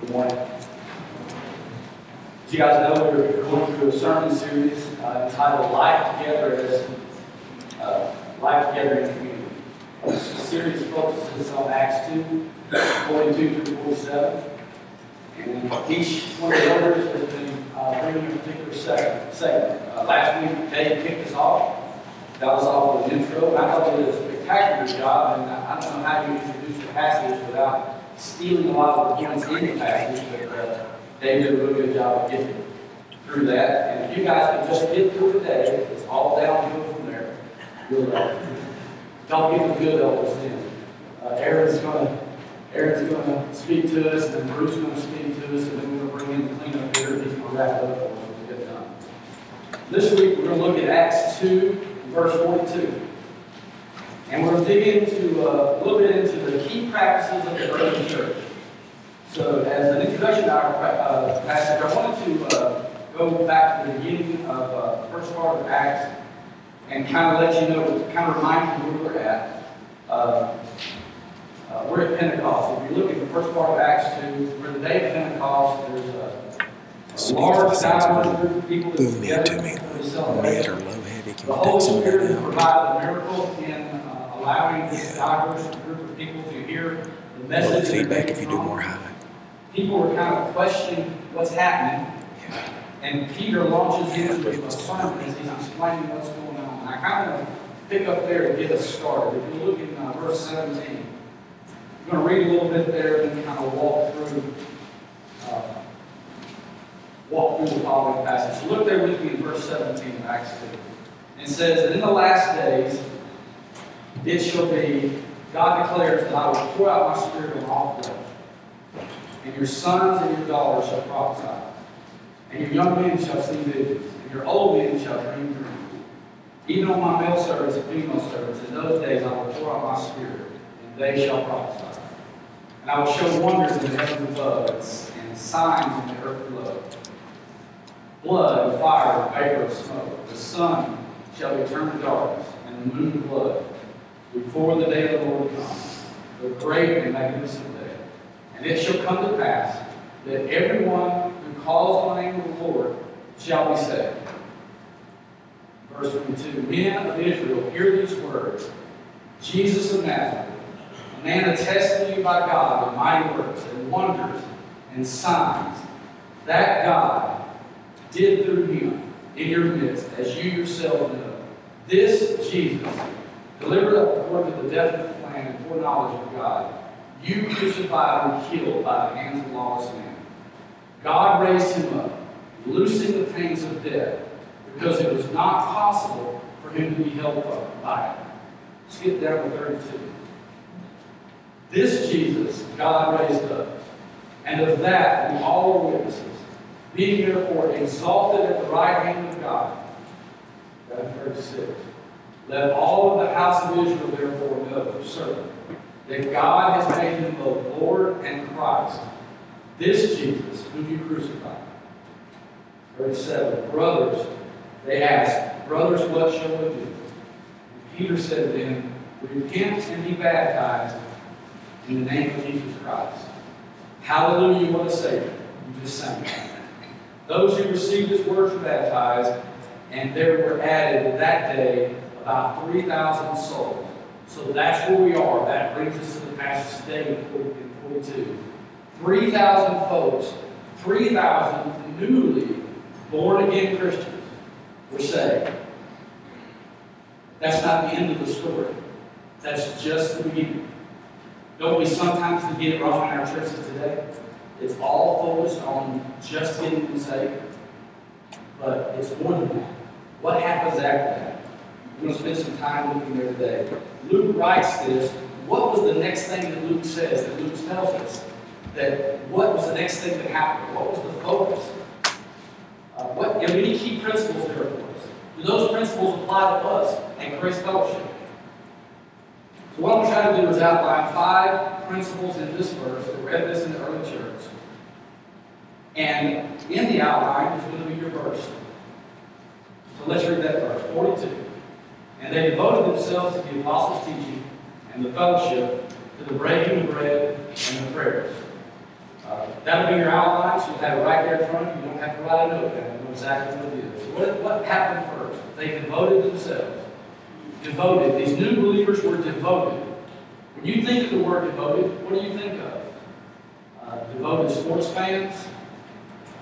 Good morning. As you guys know, we're going through a sermon series uh, entitled Life Together as uh, Life Together in Community. This series focuses on Acts 2, 42 through 47. And each one of the elders has been uh, bringing a particular segment. Uh, last week, Dave kicked us off. That was all with an intro. I thought they did a spectacular job. And I don't know how you introduce the passage without stealing a lot of the points in the passage, but uh, Dave did a really good job of getting through that. And if you guys can just get through today, it's all downhill from there. You'll uh, don't get the good in. Uh, Aaron's gonna Aaron's gonna speak to us, and Bruce's gonna speak to us, and then we're gonna bring in the cleanup here, and gonna wrap it up for us. This week, we're gonna look at Acts two, verse forty-two. And we're gonna dig into, uh, a little bit into the key practices of the early church. So as an introduction to our, uh, passage, I wanted to, uh, go back to the beginning of, uh, the first part of Acts and kind of let you know, kind of remind you where we're at. Uh, uh, we're at Pentecost. If you look at the first part of Acts 2, we're the day of Pentecost. There's a, a Speak large to the diverse group of people that's me together to me. the Mid or low heavy. Can The Holy Spirit that provided a miracle in allowing this diverse group of people to hear the Well, message. the feedback if you do more high. People were kind of questioning what's happening, Yeah. and Peter launches Yeah, into a sermon as he's explaining what's going on. And I kind of pick up there to get us started. If you look in uh, verse 17, I'm going to read a little bit there and then kind of walk through, uh, walk through the following passage. Look there with me in verse 17 of Acts 2. And it says that in the last days it shall be, God declares that I will pour out my spirit on all flesh. And your sons and your daughters shall prophesy. And your young men shall see visions. And your old men shall dream dreams. Even on my male servants and female servants, in those days I will pour out my spirit, and they shall prophesy. And I will show wonders in the heaven above, and signs in the earth below. Blood fire vapor smoke. The sun shall be turned to darkness, and the moon to blood, before the day of the Lord comes, the great and magnificent day. And it shall come to pass that everyone who calls on the name of the Lord shall be saved. Verse 22 Men of Israel, hear these words Jesus of Nazareth, a man attested to you by God with mighty works and wonders and signs, that God did through him in your midst, as you yourselves know. This Jesus, delivered up according to the definite plan and foreknowledge of God, you crucified and killed by the hands of lawless men. God raised him up, loosing the pains of death, because it was not possible for him to be held up by it. Skip down to 32. This Jesus God raised up, and of that we all are witnesses, being therefore exalted at the right hand of God. To 36. Let all of the house of Israel therefore know for certain that God has made him both Lord and Christ, this Jesus whom you crucified. 37. Brothers, they asked, Brothers, what shall we do? And Peter said to them, Repent and be baptized in the name of Jesus Christ. Hallelujah, what a Savior. You just sang that. Those who received his words were baptized, and there were added that day about 3,000 souls. So that's where we are. That brings us to the passage today in 40 in 42. 3,000 folks, 3,000 newly born again Christians were saved. That's not the end of the story. That's just the beginning. Don't we sometimes get it wrong in our churches today? It's all focused on just getting them saved. But it's more than that. What happens after that? We're going to spend some time looking there today. Luke writes this. What was the next thing that Luke says, that Luke tells us? That what was the next thing that happened? What was the focus? Uh, what, we need key principles there for us. Do those principles apply to us and Grace Fellowship? So what I'm going to try to do is outline five principles in this verse that read this in the early church. And in the outline is going to be your verse. So let's read that verse, 42. And they devoted themselves to the apostles' teaching and the fellowship, to the breaking of bread and the prayers. Uh, That'll be your outline, so you'll have it right there in front of you. You don't have to write a note down. You know exactly what it is. What, what happened first? They devoted themselves. Devoted. These new believers were devoted. When you think of the word devoted, what do you think of? Uh, devoted sports fans,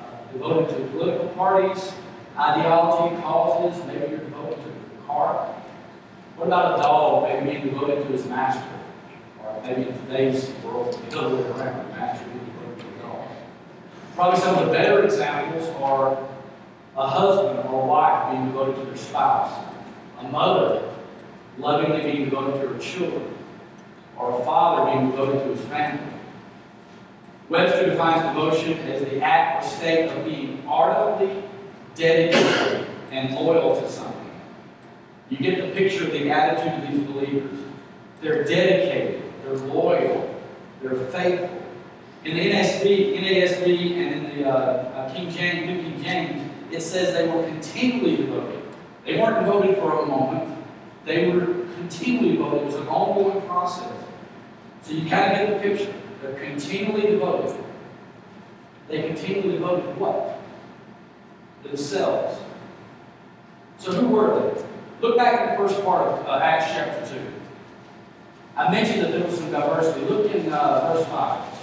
uh, devoted to political parties, ideology, causes. Maybe you're devoted to the car. What about a dog maybe being devoted to his master? Or maybe in today's world, the other way around, the master being devoted to the dog. Probably some of the better examples are a husband or a wife being devoted to their spouse, a mother lovingly being devoted to her children, or a father being devoted to his family. Webster defines devotion as the act or state of being ardently dedicated and loyal to something. You get the picture of the attitude of these believers. They're dedicated, they're loyal, they're faithful. In the NSB, NASB, and in the uh, uh, King James, New King James, it says they were continually devoted. They weren't devoted for a moment. They were continually devoted. It was an ongoing process. So you kind of get the picture. They're continually devoted. They continually devoted what? Themselves. So who were they? Look back at the first part of uh, Acts chapter 2. I mentioned that there was some diversity. Look in uh, verse 5.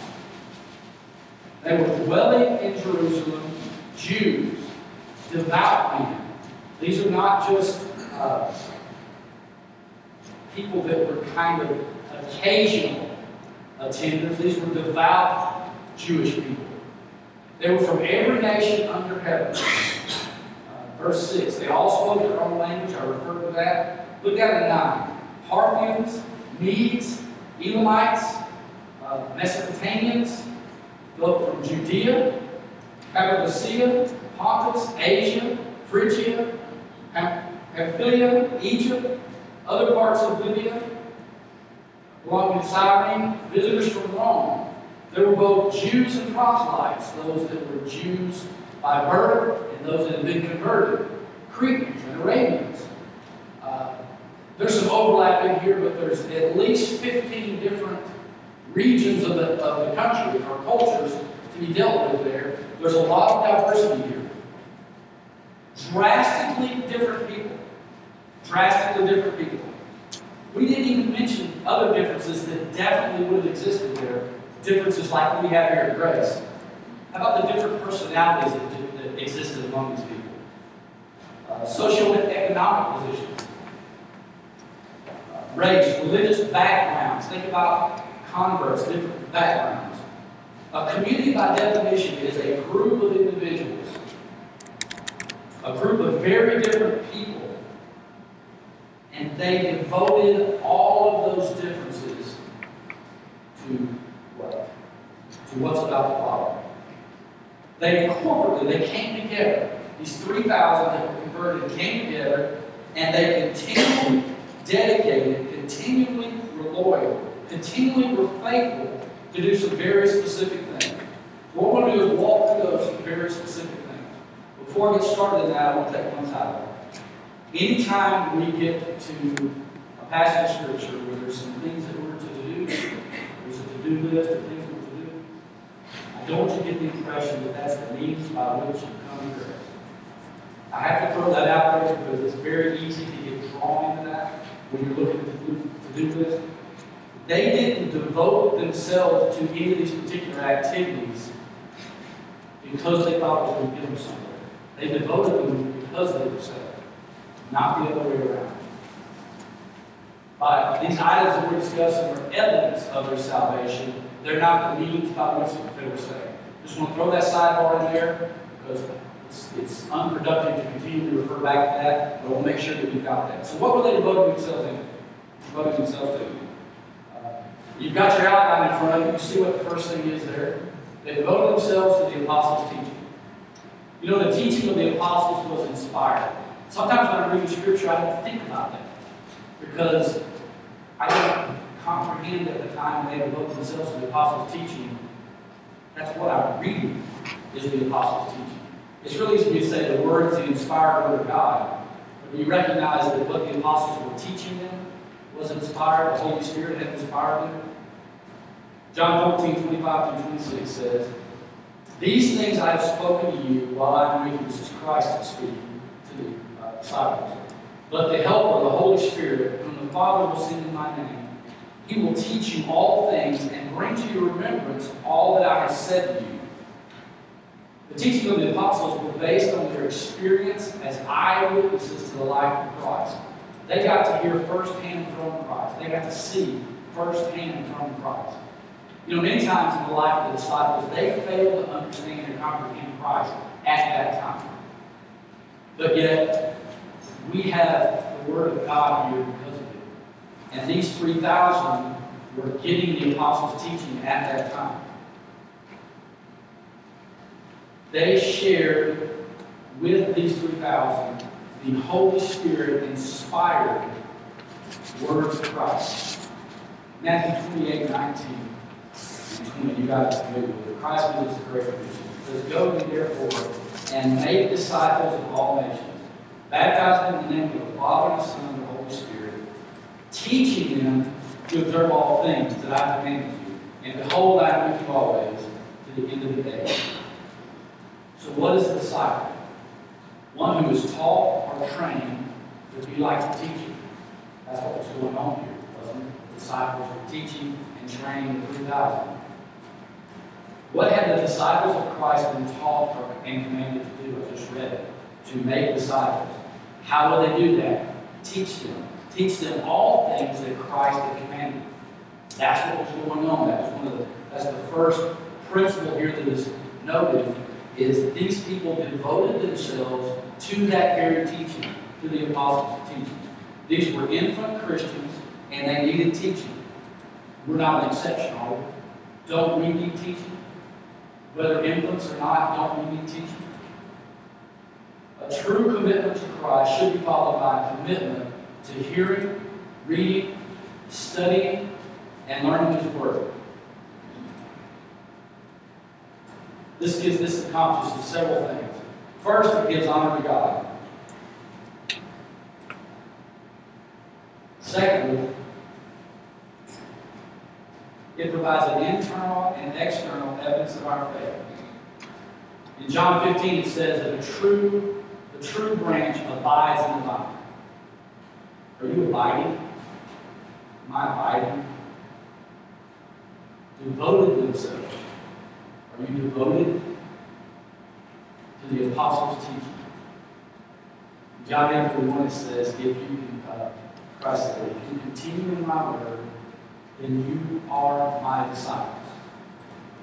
They were dwelling in Jerusalem, Jews, devout men. These are not just uh, people that were kind of occasional attenders. These were devout Jewish people. They were from every nation under heaven. Verse 6. They all spoke their own language. I refer to that. Look at it 9. Parthians, Medes, Elamites, uh, Mesopotamians, both from Judea, Cappadocia, Pontus, Asia, Phrygia, Pamphylia, Egypt, other parts of Libya, along with Cyrene, visitors from Rome. There were both Jews and proselytes, those that were Jews by birth and those that have been converted, Cretans and Arabians. Uh, there's some overlap in here, but there's at least 15 different regions of the, of the country or cultures to be dealt with there. There's a lot of diversity here. Drastically different people. Drastically different people. We didn't even mention other differences that definitely would have existed there. Differences like we have here at Grace. How about the different personalities that, that existed among these people? Uh, socioeconomic positions, uh, race, religious backgrounds. Think about converts, different backgrounds. A community, by definition, is a group of individuals, a group of very different people, and they devoted all of those differences to what? To what's about to follow. They corporately, they came together. These 3,000 that were converted came together, and they continually dedicated, continually were loyal, continually were faithful to do some very specific things. What we're going to do is walk through those very specific things. Before I get started in that, I want to take one time. Anytime we get to a passage of Scripture where there's some things that we're to do, there's a to-do list of things we're to do, I don't you get the impression that that's the means by which you come to grace. I have to throw that out there because it's very easy to get drawn into that when you're looking at the to-do this. They didn't devote themselves to any of these particular activities because they thought it was going to give them something. They devoted them because they were saved, not the other way around. But these items that we're discussing are evidence of their salvation. They're not means by which they were saved. Just want to throw that sidebar in there because it's, it's unproductive to continue to refer back to that, but we'll make sure that we've got that. So what were they devoting themselves in? Devoting themselves to? Uh, you've got your outline in front of you. You see what the first thing is there. They devoted themselves to the apostles' teaching. You know, the teaching of the apostles was inspired. Sometimes when I read the Scripture, I don't think about that because I don't comprehend at the time they devoted themselves to the apostles' teaching. That's what I'm reading is the apostles' teaching. It's really easy to say the words the inspired word of God. But you recognize that what the apostles were teaching them was inspired, the Holy Spirit had inspired them. John 14, 25 through 26 says, These things I have spoken to you while I am with you. This is Christ speaking to the uh, disciples. But the Helper, of the Holy Spirit, whom the Father will send in my name, he will teach you all things and bring to your remembrance all that I have said to you. The teaching of the apostles were based on their experience as eyewitnesses to the life of Christ. They got to hear firsthand from Christ. They got to see firsthand from Christ. You know, many times in the life of the disciples, they failed to understand and comprehend Christ at that time. But yet, we have the Word of God here. And these 3,000 were getting the apostles' teaching at that time. They shared with these 3,000 the Holy Spirit inspired words of Christ. Matthew 28 19 and 20, you guys are familiar with it. Christ gives a great commission. Says, Go therefore and make disciples of all nations, baptizing them in the name of the Father and the Son and the teaching them to observe all things that I commanded you. And behold, I am with you always to the end of the day. So, what is a disciple? One who is taught or trained to be like the teacher. That's what was going on here, wasn't it? Disciples were teaching and training the 3,000. What had the disciples of Christ been taught and commanded to do? I just read it. To make disciples. How will they do that? Teach them. Teach them all things that Christ had commanded. That's what was going on. That was one of the, that's the first principle here that is noted is these people devoted themselves to that very teaching, to the apostles' teaching. These were infant Christians, and they needed teaching. We're not an exception, are we? Don't we need teaching? Whether infants or not, don't we need teaching? A true commitment to Christ should be followed by a commitment to hearing, reading, studying, and learning His Word. This gives this accomplishes several things. First, it gives honor to God. Secondly, it provides an internal and external evidence of our faith. In John 15, it says that a true, the true branch abides in the vine. Are you abiding? Am I abiding? Devoted themselves are you devoted to the apostles' teaching? John chapter 1 it says, if you can, uh, Christ said, if you continue in my word, then you are my disciples.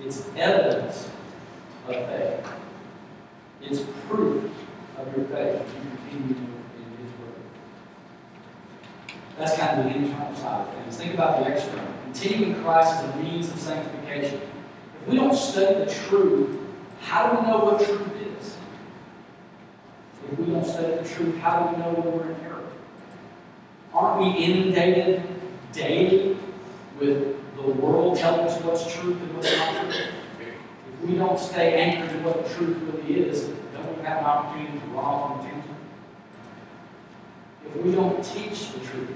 It's evidence of faith. It's proof of your faith if you continue. That's kind of the internal side of things. Think about the external. Continuing Christ is a means of sanctification If we don't study the truth, how do we know what truth is? If we don't study the truth, how do we know when we're in error? Aren't we inundated daily with the world telling us what's truth and what's not truth? If we don't stay anchored to what the truth really is, don't we have an opportunity to run off on tangent? If we don't teach the truth,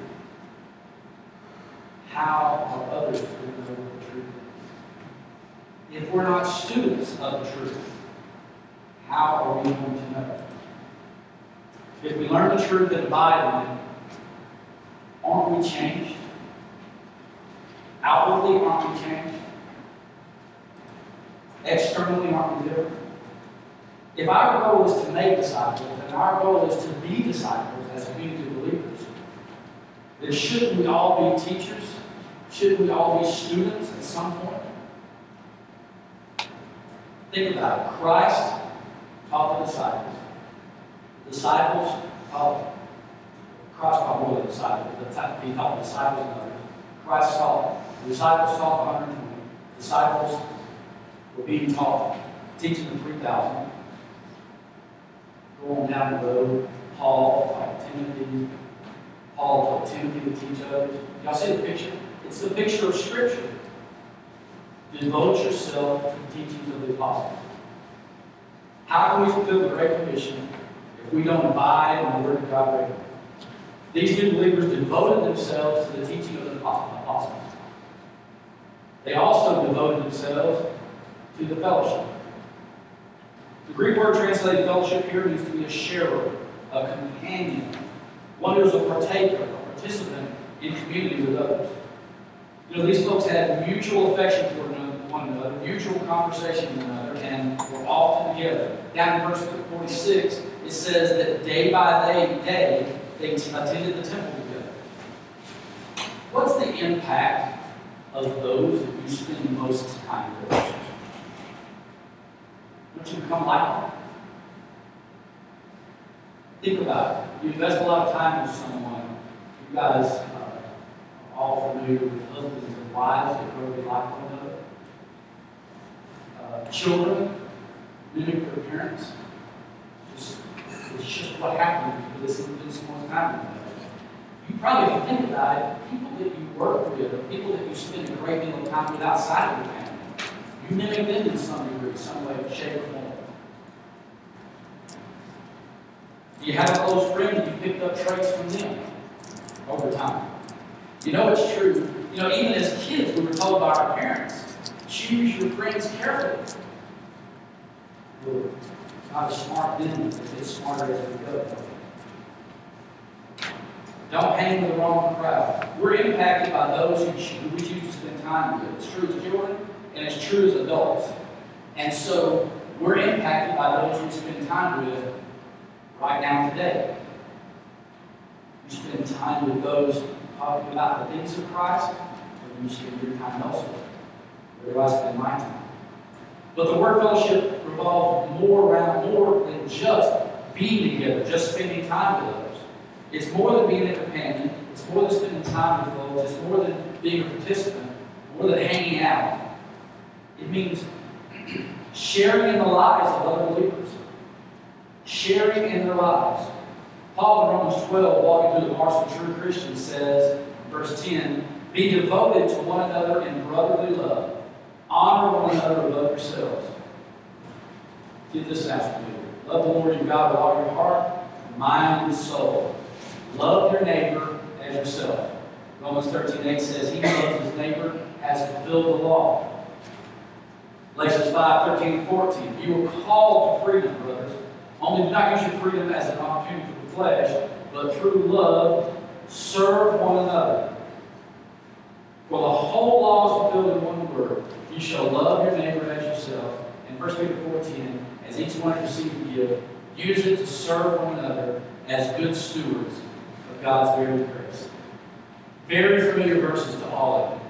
how are others going to know the truth if we're not students of the truth? How are we going to know? If we learn the truth and abide in it, aren't we changed? Outwardly, aren't we changed? Externally, aren't we different? If our goal is to make disciples, and our goal is to be disciples as community believers, then shouldn't we all be teachers? Shouldn't we all be students at some point? Think about it. Christ taught the disciples. The disciples taught, Christ taught more than disciples. He taught the disciples and others. Christ taught. The disciples taught 120. The disciples were being taught, teaching the 3,000. Going down the road, Paul taught Timothy. Paul taught Timothy to teach others. Y'all see the picture? It's the picture of Scripture. Devote yourself to the teachings of the apostles. How can we fulfill the Great Commission if we don't abide in the Word of God regularly? These new believers devoted themselves to the teaching of the apostles. They also devoted themselves to the fellowship. The Greek word translated fellowship here means to be a sharer, a companion, one who is a partaker, a participant in community with others. You know, these folks had mutual affection for one another, mutual conversation with one another, and were often together. Down in verse 46, it says that day by day, day they attended the temple together. What's the impact of those that you spend most time with? Don't you become like them? Think about it. You invest a lot of time with someone. You guys uh, all familiar with husbands and wives that really like one another. Uh, children mimic their parents. Just, it's just what because they spend so time. You probably, think about it, people that you work with, people that you spend a great deal of time with outside of your family, you mimic them in some degree, some way, shape, or form. You have a close friend that you picked up traits from them over time? You know it's true. You know, even as kids, we were told by our parents, choose your friends carefully. We're not as smart then, but get smarter as we go. Don't hang with the wrong crowd. We're impacted by those who, we choose to spend time with. It's true as children, and it's true as adults. And so we're impacted by those we spend time with right now today. You spend time with those talking about the things of Christ, or you spend your time elsewhere. Where I spend my time? But the word fellowship revolved more around more than just being together, just spending time with others. It's more than being a companion. It's more than spending time with folks. It's more than being a participant, more than hanging out. It means sharing in the lives of other believers. Sharing in their lives. Paul in Romans 12, walking through the marks of true Christians, says, verse 10, Be devoted to one another in brotherly love. Honor one another above yourselves. Get this out. Love the Lord your God with all your heart, mind, and soul. Love your neighbor as yourself. Romans 13, 8 says, He loves his neighbor has fulfilled the law. Galatians 5, 13, and 14. You were called to freedom, brothers. Only do not use your freedom as an opportunity flesh, but through love serve one another. For the whole law is fulfilled in one word. You shall love your neighbor as yourself. And 1 Peter 4.10, as each one has received a gift, use it to serve one another as good stewards of God's very grace. Very familiar verses to all of you.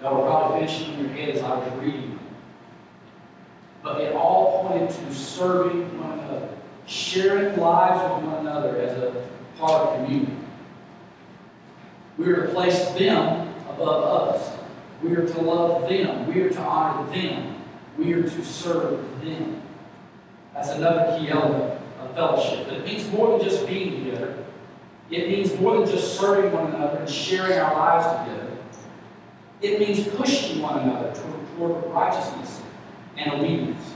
That were probably finishing in your head as I was reading them. But it all pointed to serving one another, sharing lives with one another as a part of community. We are to place them above us. We are to love them. We are to honor them. We are to serve them. That's another key element of fellowship. But it means more than just being together. It means more than just serving one another and sharing our lives together. It means pushing one another toward, toward righteousness and obedience.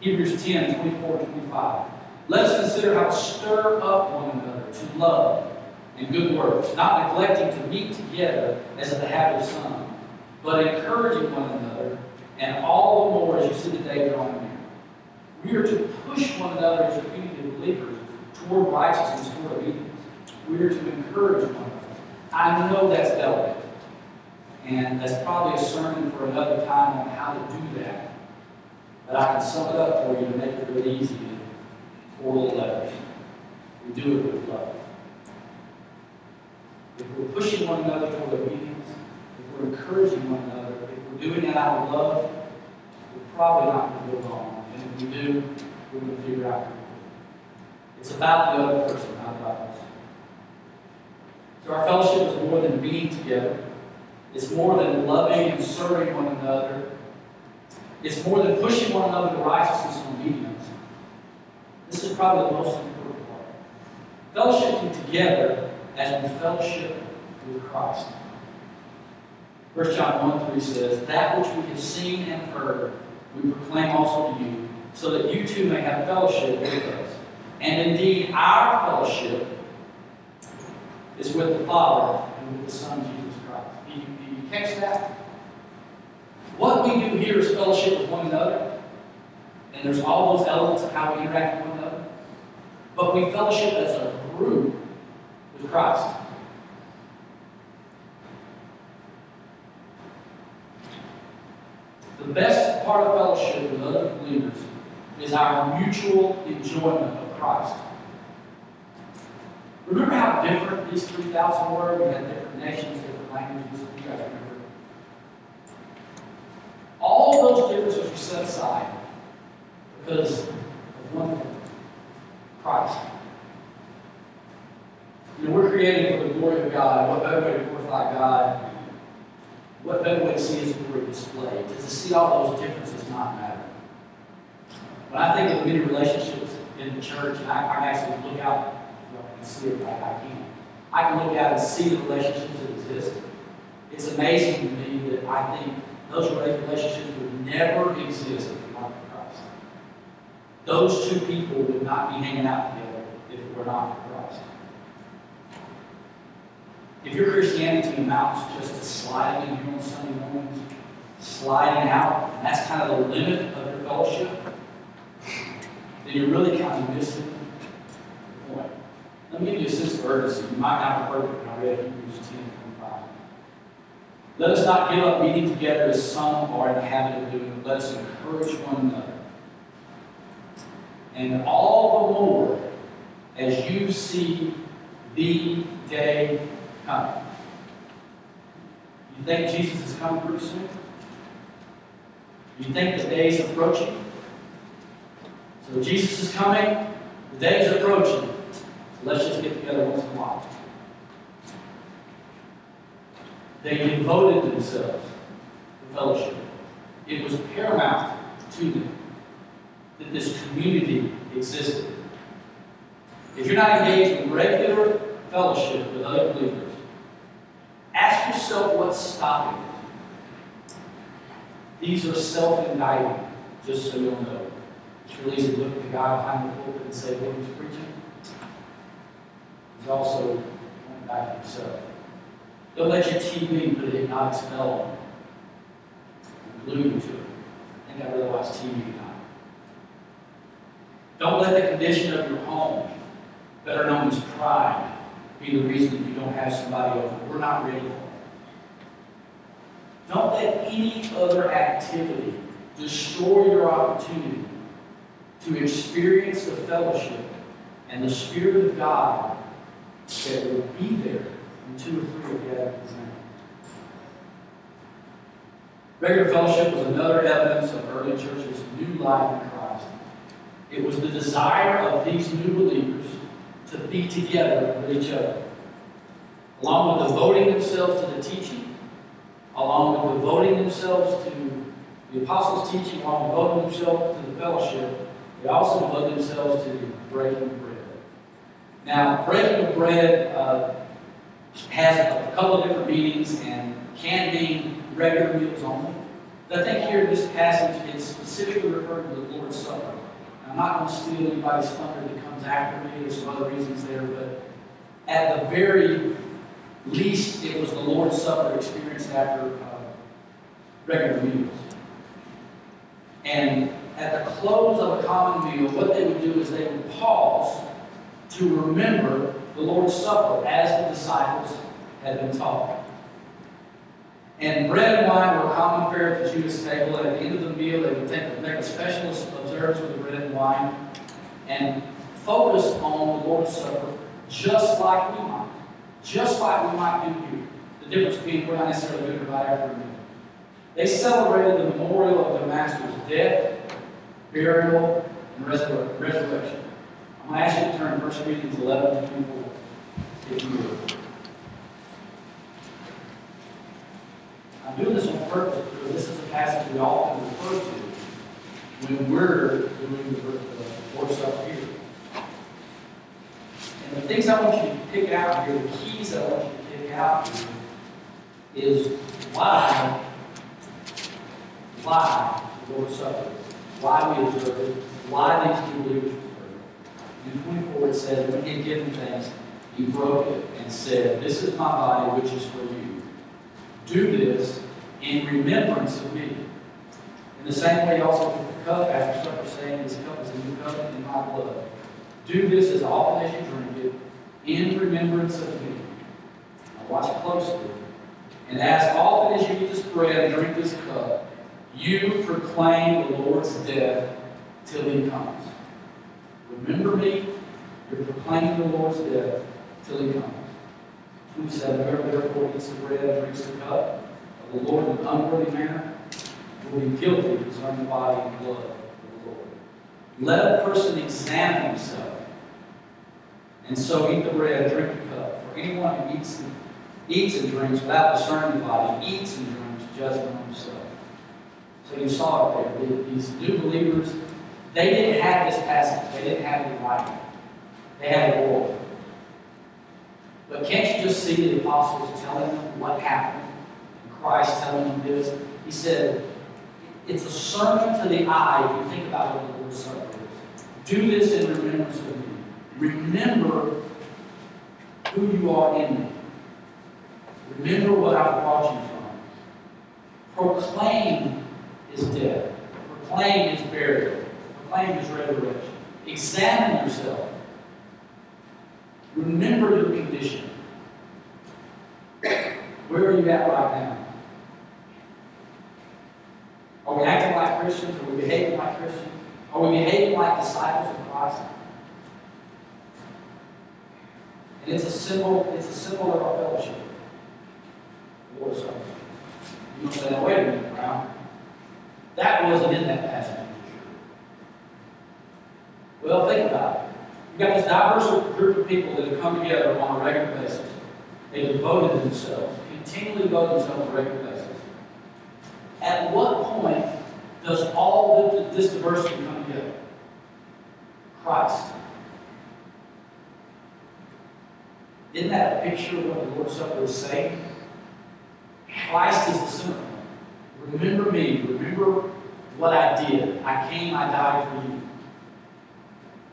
Hebrews 10, 24 25. Let us consider how to stir up one another to love and good works, not neglecting to meet together as is the habit of some, but encouraging one another, and all the more as you see the day drawing near. We are to push one another as a community of believers toward righteousness, toward obedience. We are to encourage one another. I know that's delicate, and that's probably a sermon for another time on how to do that. But I can sum it up for you to make it really easy in four little letters. We do it with love. If we're pushing one another toward obedience, if we're encouraging one another, if we're doing it out of love, we're probably not going to go wrong. And if we do, we're going to figure out. It's about the other person, not about us. So our fellowship is more than being together. It's more than loving and serving one another. It's more than pushing one another to righteousness and obedience. This is probably the most important part. Fellowshipping together as we fellowship with Christ. 1 John 1 3 says, That which we have seen and heard, we proclaim also to you, so that you too may have fellowship with us. And indeed, our fellowship is with the Father and with the Son, Jesus Christ. Do you, do you catch that? What we do here is fellowship with one another, and there's all those elements of how we interact with one another. But we fellowship as a group with Christ. The best part of fellowship with other believers is our mutual enjoyment of Christ. Remember how different these 3,000 were? We had different nations, different languages. You remember? All those differences were set aside because of one thing Christ. You know, we're created for the glory of God. What better way to glorify God? What better way to see His glory displayed? To see all those differences not matter. When I think of the many relationships in the church, and I, I actually look out and see it like I can. I can look out and see the relationships that exist. It's amazing to me that I think those relationships would never exist if it weren't for Christ. Those two people would not be hanging out together if it were not for Christ. If your Christianity amounts just to sliding in here on Sunday mornings, sliding out, and that's kind of the limit of your fellowship, then you're really kind of missing the point. Let me give you a sense of urgency. You might not have heard it when I read Hebrews 10 25. Let us not give up meeting together as some are in the habit of doing, let us encourage one another. And all the more as you see the day coming. You think Jesus is coming pretty soon? You think the day is approaching? So Jesus is coming, the day is approaching. So let's just get together once in a while. They devoted themselves to fellowship. It was paramount to them that this community existed. If you're not engaged in regular fellowship with other believers, ask yourself what's stopping it. These are self-indicting, just so you'll know. It's really easy to look at the guy behind the pulpit and say what he's preaching. He's also going back to himself. Don't let your TV put a hypnotic spell on you. Glue to it. I think I watch TV tonight. Don't let the condition of your home, better known as pride, be the reason that you don't have somebody over. We're not ready for it. Don't let any other activity destroy your opportunity to experience the fellowship and the Spirit of God that will be there when two or three are gathered in. Regular fellowship was another evidence of early church's new life in Christ. It was the desire of these new believers to be together with each other, along with devoting themselves to the teaching, along with devoting themselves to the apostles' teaching, along with devoting themselves to the fellowship. They also devoted themselves to breaking bread. Now, breaking bread uh, has a couple of different meanings and can mean regular meals only. But I think here in this passage, it's specifically referring to the Lord's Supper. I'm not going to steal anybody's thunder that comes after me. There's some other reasons there, but at the very least, it was the Lord's Supper experienced after uh, regular meals. And at the close of a common meal, what they would do is they would pause to remember the Lord's Supper as the disciples had been taught. And bread and wine were common fare at the Jewish table. At the end of the meal, they would take, make a special observance with the bread and wine and focus on the Lord's Supper just like we might. Just like we might do here. The difference being we're not necessarily doing it right after a meal. They celebrated the memorial of their master's death, burial, and resurrection. I'm going to ask you to turn to 1 Corinthians 11 to 24, if you will. I'm doing this on purpose because this is a passage we often refer to when we're doing the, the Lord's Supper here. And the things I want you to pick out here, the keys I want you to pick out here, is why, why the Lord's Supper, why we observe it, why these two observe it. In 24 it says, when he had given thanks, he broke it and said, This is my body which is for you. Do this in remembrance of me. In the same way, also took the cup after supper, saying, This cup is the new covenant in my blood. Do this as often as you drink it, in remembrance of me. Now watch closely. And as often as you eat this bread and drink this cup, you proclaim the Lord's death till he comes. Remember me, you're proclaiming the Lord's death till he comes. 27. Whoever therefore eats the bread drinks the cup of the Lord in an unworthy manner will be guilty concerning the body and blood of the Lord. Let a person examine himself, and so eat the bread drink the cup. For anyone who eats and, eats and drinks without discerning the body eats and drinks judgment on himself. So you saw it there. These new believers, they didn't have this passage. They didn't have in writing. They had it oral. But can't you just see the apostles telling them what happened? And Christ telling them this. He said, it's a sermon to the eye if you think about what the Lord's Supper is. Do this in remembrance of me. Remember who you are in me. Remember what I've brought you from. Proclaim his death. Proclaim his burial. Proclaim his resurrection. Examine yourself. Remember your condition. Where are you at right now? Are we acting like Christians? Are we behaving like Christians? Are we behaving like disciples of Christ? And it's a symbol, it's a symbol of our fellowship. Lord's Supper. You don't say, wait a minute, Brown. That wasn't in that passage. Well, think about it. You've got this diverse group of people that have come together on a regular basis. They devoted themselves, continually devoted themselves on a regular basis. At what point does all this diversity come together? Christ. Isn't that a picture of what the Lord's Supper is saying? Christ is the center. Remember me. Remember what I did. I came, I died for you.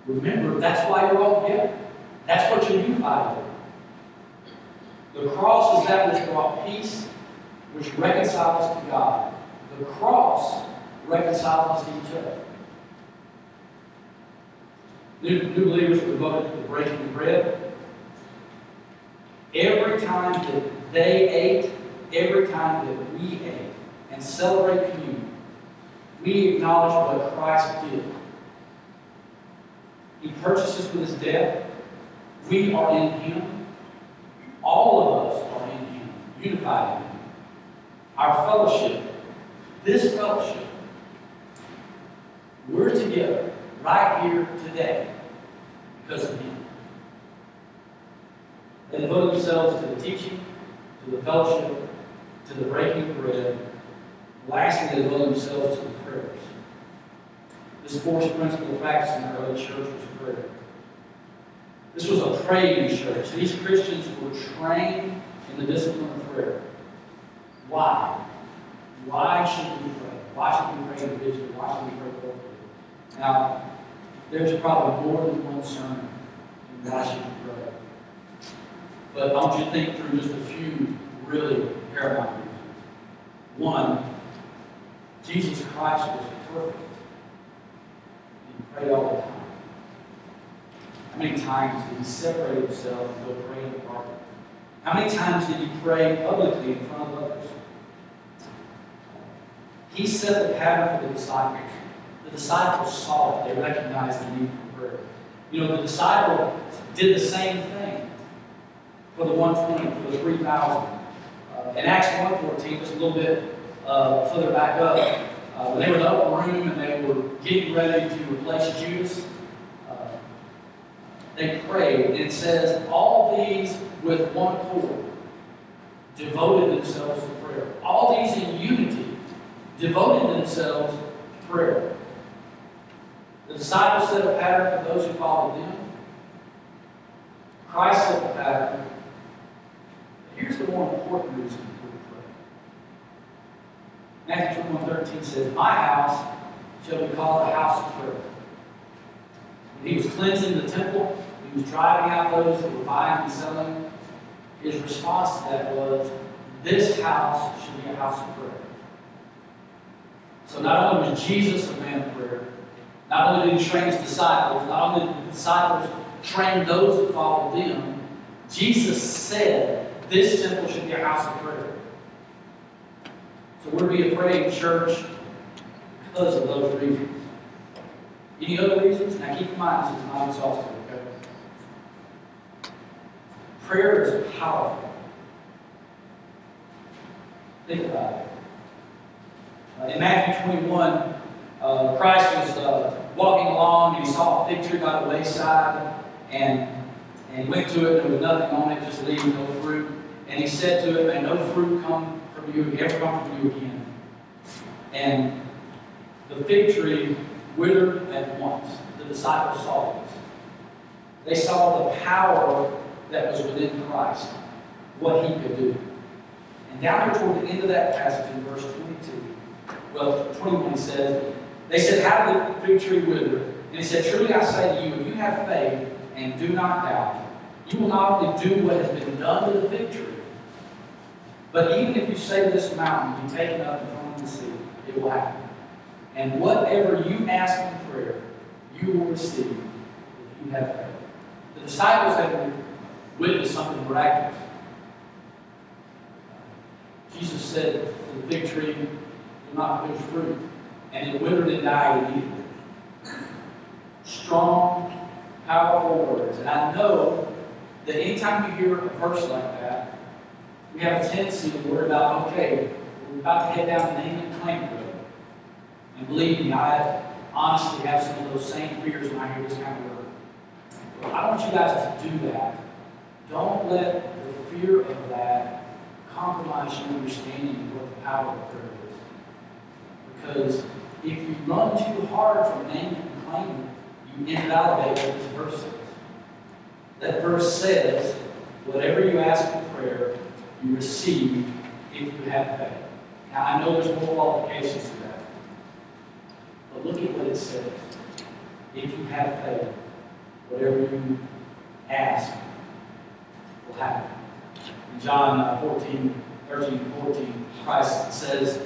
Remember, that's why you're all together. That's what you're unified with. The cross is that which brought peace, which reconciles to God. The cross reconciles us to each other. New, new believers were devoted to the breaking of bread. Every time that they ate, every time that we ate, and celebrate communion, we acknowledge what Christ did. He purchased us with his death. We are in him. All of us are in him, unified in him. Our fellowship, this fellowship, we're together right here today because of him. They devoted themselves to the teaching, to the fellowship, to the breaking of bread. Lastly, they devoted themselves to the prayers. This fourth principle of practice in the early church was prayer. This was a praying church. These Christians were trained in the discipline of prayer. Why? Why should we pray? Why should we pray individually? Why should we pray corporately? Now, there's probably more than one sermon in why should we pray. But I want you to think through just a few really paramount reasons. One, Jesus Christ was perfect. He prayed all the time. How many times did he separate himself and go pray in the garden? How many times did he pray publicly in front of others? He set the pattern for the disciples. The disciples saw it. They recognized the need for prayer. You know, the disciple did the same thing for the 120, for the 3,000. Uh, in Acts 1.14, just a little bit uh, further back up, uh, when they were in the upper room and they were getting ready to replace Judas, uh, they prayed. And it says, all these with one accord devoted themselves to prayer. All these in unity devoted themselves to prayer. The disciples set a pattern for those who followed them. Christ set the pattern. Here's the more important reason. Matthew 21 13 says, My house shall be called a house of prayer. When he was cleansing the temple, he was driving out those that were buying and selling. His response to that was, This house should be a house of prayer. So not only was Jesus a man of prayer, not only did he train his disciples, not only did the disciples train those that followed them, Jesus said this temple should be a house of prayer. So we're to be a praying church because of those reasons. Any other reasons? Now keep in mind, this is not exhaustive, okay? Prayer is powerful. Think about it. Uh, in Matthew 21, uh, Christ was uh, walking along and he saw a fig tree by the wayside and, and went to it and there was nothing on it, just leaves, no fruit. And he said to it, May no fruit come you, ever come from you again. And the fig tree withered at once. The disciples saw this. They saw the power that was within Christ, what he could do. And down here toward the end of that passage in verse 22, well, 21 he says, they said, How did the fig tree wither? And he said, Truly I say to you, if you have faith and do not doubt, you will not only do what has been done to the fig tree, but even if you say this mountain, be taken up and in the sea, it will happen. And whatever you ask in prayer, you will receive if you have faith. The disciples had witnessed something miraculous. Jesus said the fig tree, do not produce fruit. And it withered and died immediately. Strong, powerful words. And I know that anytime you hear a verse like that, we have a tendency to worry about, okay, we're about to head down the name and claim road. And believe me, I honestly have some of those same fears when I hear this kind of word. But I want you guys to do that. Don't let the fear of that compromise your understanding of what the power of prayer is. Because if you run too hard from naming and claiming, you invalidate what this verse says. That verse says, whatever you ask in prayer, you receive if you have faith. Now, I know there's more qualifications to that. But look at what it says. If you have faith, whatever you ask will happen. In John uh, 14, 13, 14, Christ says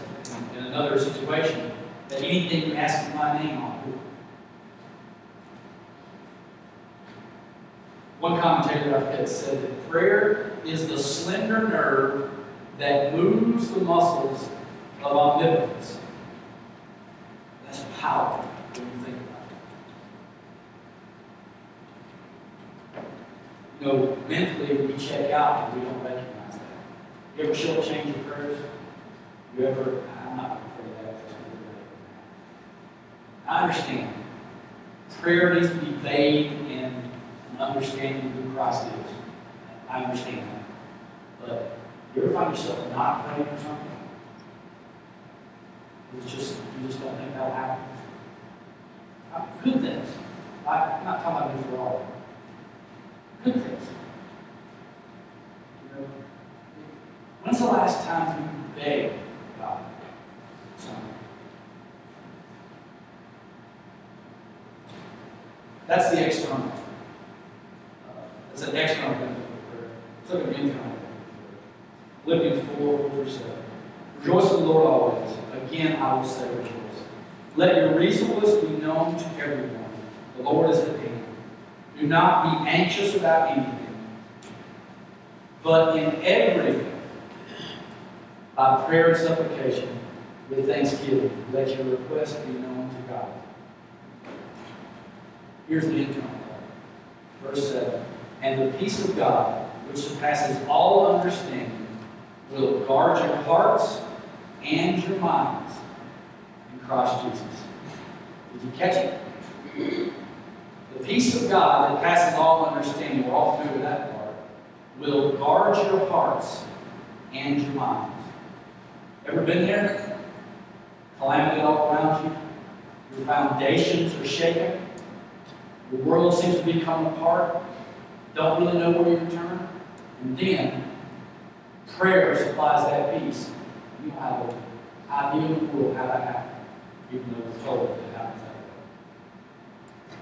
in another situation that anything you ask in my name, I'll do. One commentator I've read said that prayer is the slender nerve that moves the muscles of omnipotence. That's powerful when you think about it. You know, mentally we check out and we don't recognize that. You ever shortchange your prayers? You ever, I'm not going to pray that. I understand. Prayer needs to be vague in an understanding who Christ is. I understand that. But you ever find yourself not praying for something? It's just, you just don't think that'll happen. Good things. I'm not talking about this for all. Good things. You know, when's the last time you begged God something? That's the external. An external benefit of prayer. Let's look the prayer. Philippians 4, 4 through 7. Rejoice in the Lord always. Again, I will say rejoice. Let your reasonableness be known to everyone. The Lord is at hand. Do not be anxious about anything, but in everything, by prayer and supplication, with thanksgiving, let your request be known to God. Here's the part. Verse 7. And the peace of God, which surpasses all understanding, will guard your hearts and your minds in Christ Jesus. Did you catch it? The peace of God that passes all understanding, we're all through with that part, will guard your hearts and your minds. Ever been there? Calamity all around you? Your foundations are shaken? Your world seems to be coming apart? Don't really know where you're turn? And then, prayer supplies that peace. You have an idea the world how that happened, even though we're told that it happens that way.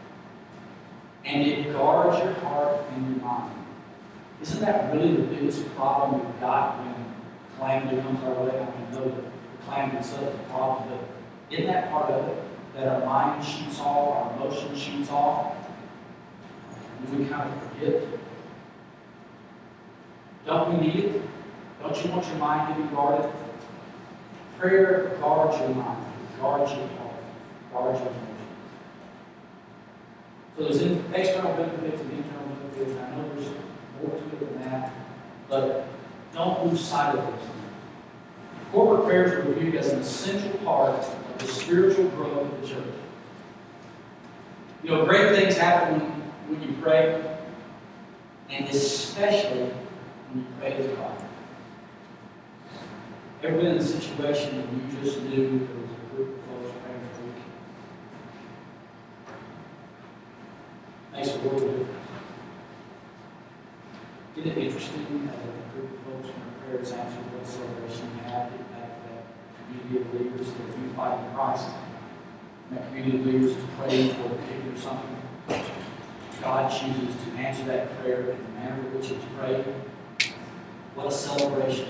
And it guards your heart and your mind. Isn't that really the biggest problem we've got when calamity comes our way? I mean, no, the calamity itself is a problem, but in that part of it that our mind shoots off, our emotion shoots off, and we kind of forget. Don't we need it? Don't you want your mind to be guarded? Prayer guards your mind, guards your heart, guards your emotions. So there's external benefits and internal benefits, I know there's more to it than that, but don't lose sight of things. Corporate prayers are viewed as an essential part of the spiritual growth of the church. You know, great things happen when, you pray, and especially when you pray as God. Ever been in a situation when you just knew there was a group of folks praying for you? Makes a world of difference. Isn't it interesting as a group of folks when prayer is answered, what celebration you have, back to that community of believers that are unified in Christ? And that community of believers is praying for a particular something. God chooses to answer that prayer in the manner in which it's prayed. What a celebration.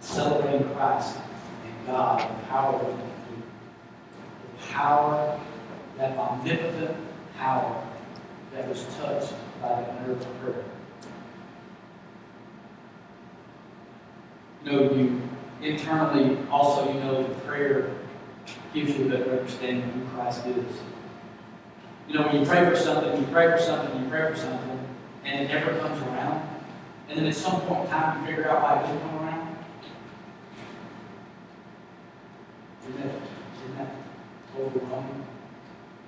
Celebrating Christ and God, the power of the the power, that omnipotent power that was touched by that nerve of prayer. Know, you internally also you know that prayer gives you a better understanding of who Christ is. You know, when you pray for something, you pray for something, you pray for something, and it never comes around. And then at some point in time, you figure out why it didn't come around. Isn't that, isn't that overwhelming?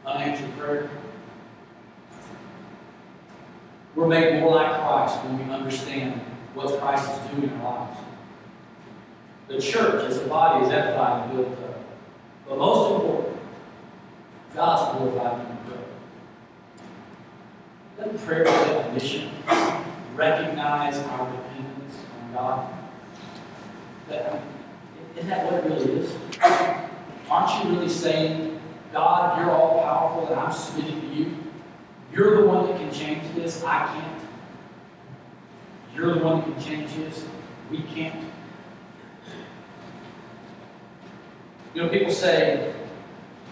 Unanswered prayer. We're made more like Christ when we understand what Christ is doing in our lives. The church as a body is edified and built up. But most important, God's glorified the prayer. By definition recognize our dependence on God? That, isn't that what it really is? Aren't you really saying, God, you're all powerful and I'm submitting to you? You're the one that can change this. I can't. You're the one that can change this. We can't. You know, people say,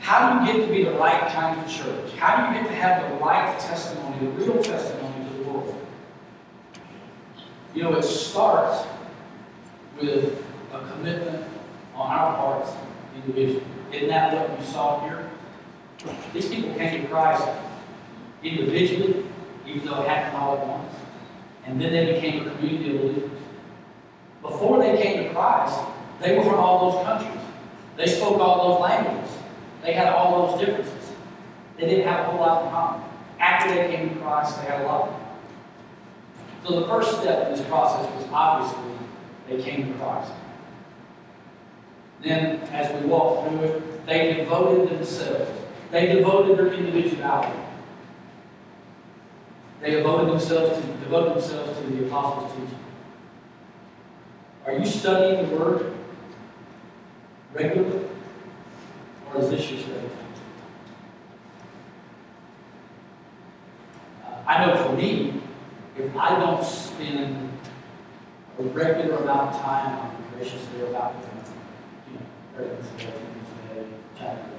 how do you get to be the right kind of church? How do you get to have the right testimony, the real testimony to the world? You know, it starts with a commitment on our parts individually. Isn't that what you saw here? These people came to Christ individually, even though it happened all at once. And then they became a community of believers. Before they came to Christ, they were from all those countries. They spoke all those languages. They had all those differences. They didn't have a whole lot in common. After they came to Christ, they had a lot. So the first step in this process was obviously they came to Christ. Then, as we walk through it, they devoted themselves. They devoted their individuality. They devoted themselves to devoted themselves to the apostles' teaching. Are you studying the Word regularly, or is this your study? Uh, I know for me, if I don't spend a regular amount of time on the gracious day about the, you know, chapter,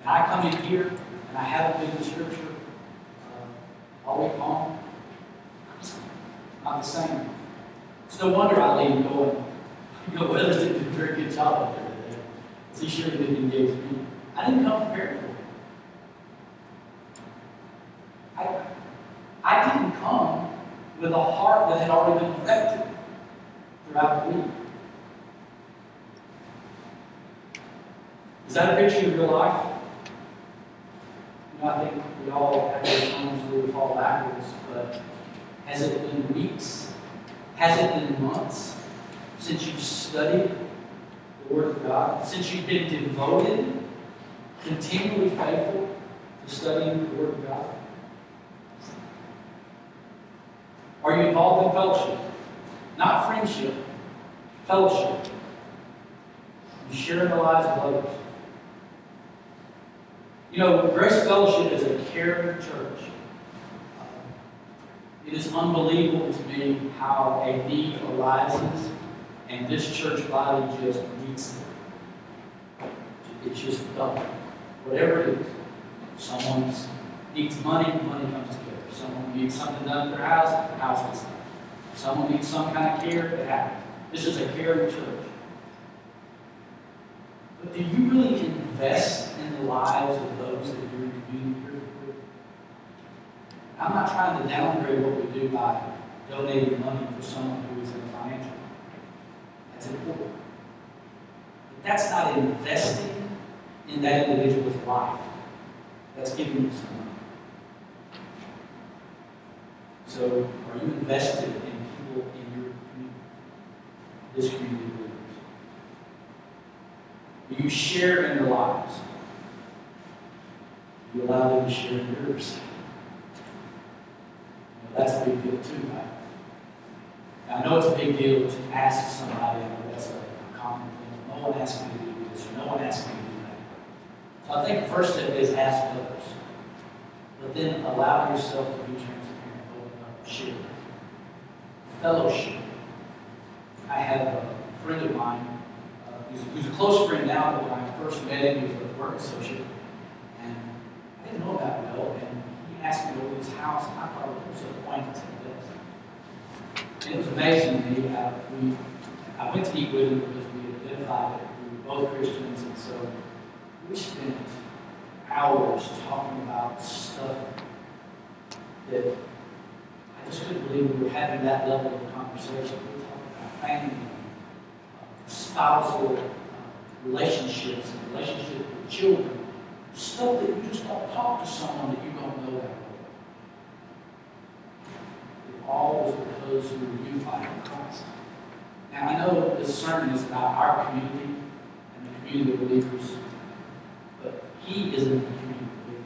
and I come in here and I haven't been in Scripture uh, all week long, not the same. It's no wonder I leave going, you know, Weathers did a very good He sure didn't engage me? I didn't come prepared for it. I, I didn't come with a heart that had already been affected throughout the week. Is that a picture of your life? You know, I think we all have those times where we fall backwards, but has it been weeks? Has it been months since you've studied Word of God? Since you've been devoted, continually faithful to studying the Word of God? Are you involved in fellowship? Not friendship, fellowship. You share the lives of others. You know, Grace Fellowship is a caring church. It is unbelievable to me how a need arises And this church body just needs them. It's just done. Whatever it is. Someone needs money, money comes together. Someone needs something done in their house, the house gets done. Someone needs some kind of care, it happens. This is a caring church. But do you really invest in the lives of those that you're in community with? I'm not trying to downgrade what we do by donating money for someone who is in a important. But that's not investing in that individual's life. That's giving you some money. So, are you invested in people in your community? This community of believers? Do you share in their lives? Do you allow them to share in yours? You that's a big deal too, right? I know it's a big deal to ask somebody, I know that's a common thing. No one asks me to do this, or no one asks me to do that. So I think the first step is ask others. But then allow yourself to be transparent, open up, share. Fellowship. I have a friend of mine uh, who's, who's a close friend now, but when I first met him, he was a work associate. And I didn't know that well, and he asked me to over his house, and I thought it was an acquaintance at best. And it was amazing to me. Uh, we, I went to eat with him because we identified that we were both Christians, and so we spent hours talking about stuff that I just couldn't believe we were having that level of conversation. We talked about family, uh, spousal uh, relationships, and relationships with children, stuff that you just don't talk to someone that you don't know that well. It all was because who were unified in Christ. Now I know this sermon is about our community and the community of believers, but he is in the community of believers.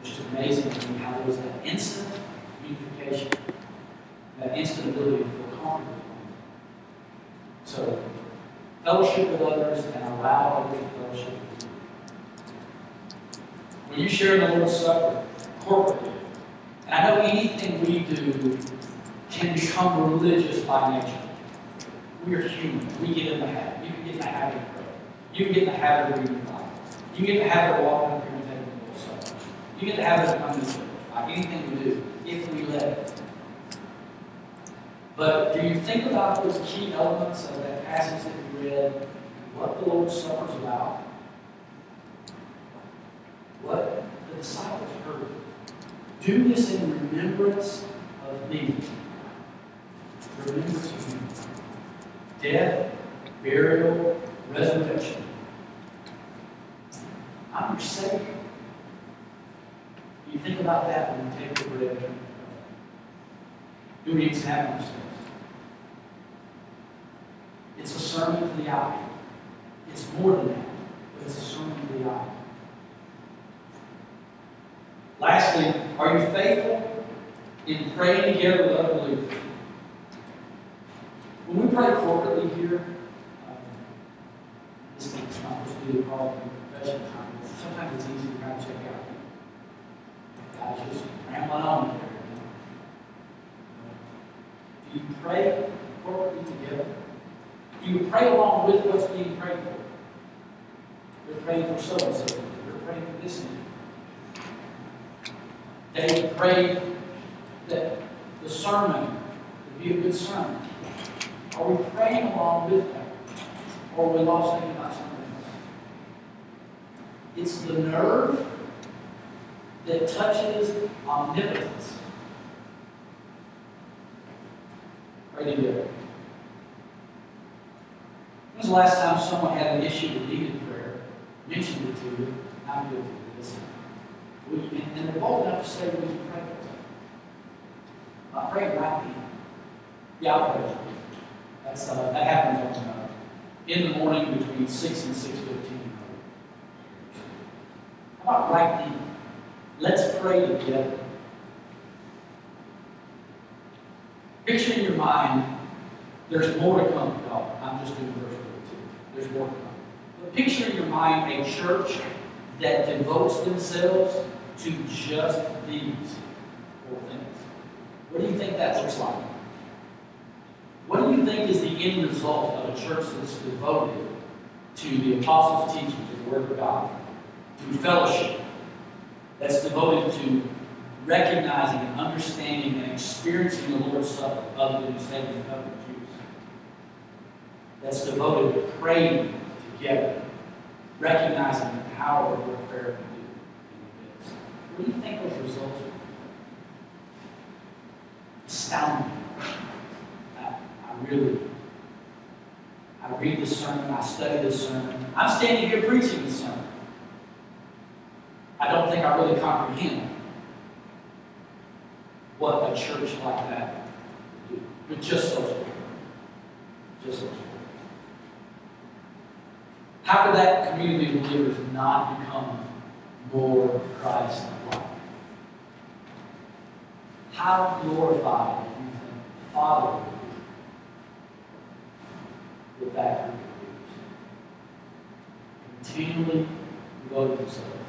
Was just amazing to me how there was that instant unification, that instant ability to feel comfortable. So, fellowship with others and allow others to fellowship with you. When you share the Lord's Supper corporately, and I know anything we do can become religious by nature. We are human. We get in the habit. You can get in the habit of praying. You can get in the habit of reading the Bible. You get in the habit of walking up here and taking the Lord's Supper. You get in the habit of coming to church. Like anything we do, if we let it. But do you think about those key elements of that passage that we read, what the Lord's Supper is about? What the disciples heard. Do this in remembrance of me. Of me. Death, burial, resurrection. I'm your Savior. You think about that when you take the bread. Do we examine ourselves? It's a sermon to the eye. It's more than that, but it's a sermon to the eye. Lastly, are you faithful in praying together with other believers? When we pray corporately here, um, this is not supposed to be the call of confession time, sometimes it's easy to kind of check out. Guys just rambling on there. Do you pray corporately together? Do you pray along with what's being prayed for? We're praying for so and so. We're praying for this need. David prayed that the sermon would be a good sermon. Are we praying along with that? Or are we lost thinking about something else? It's the nerve that touches omnipotence. Pray together. When's the last time someone had an issue that needed prayer, mentioned it to you, I'm guilty of this? We, and, they're bold enough to say we can pray for them. I pray right now. Yeah, I'll pray. That's, uh, that happens on, uh, in the morning between six and six fifteen. How about right now? Let's pray together. Picture in your mind, there's more to come, y'all. I'm just doing verse 42. There's more to come. But picture in your mind a church that devotes themselves to just these four things. What do you think that looks like? What do you think is the end result of a church that's devoted to the apostles' teaching, to the Word of God, to fellowship, that's devoted to recognizing and understanding and experiencing the Lord's Supper other than the saving covenant Jews? That's devoted to praying together, recognizing the power of what prayer can do in the midst. What do you think those results are? Astounding. Really, I read the sermon, I study the sermon. I'm standing here preaching the sermon. I don't think I really comprehend what a church like that would do. With just those words. Just those words. How could that community of believers not become more Christ-like? How glorified do you think the Father with that group of believers? Continually devoting themselves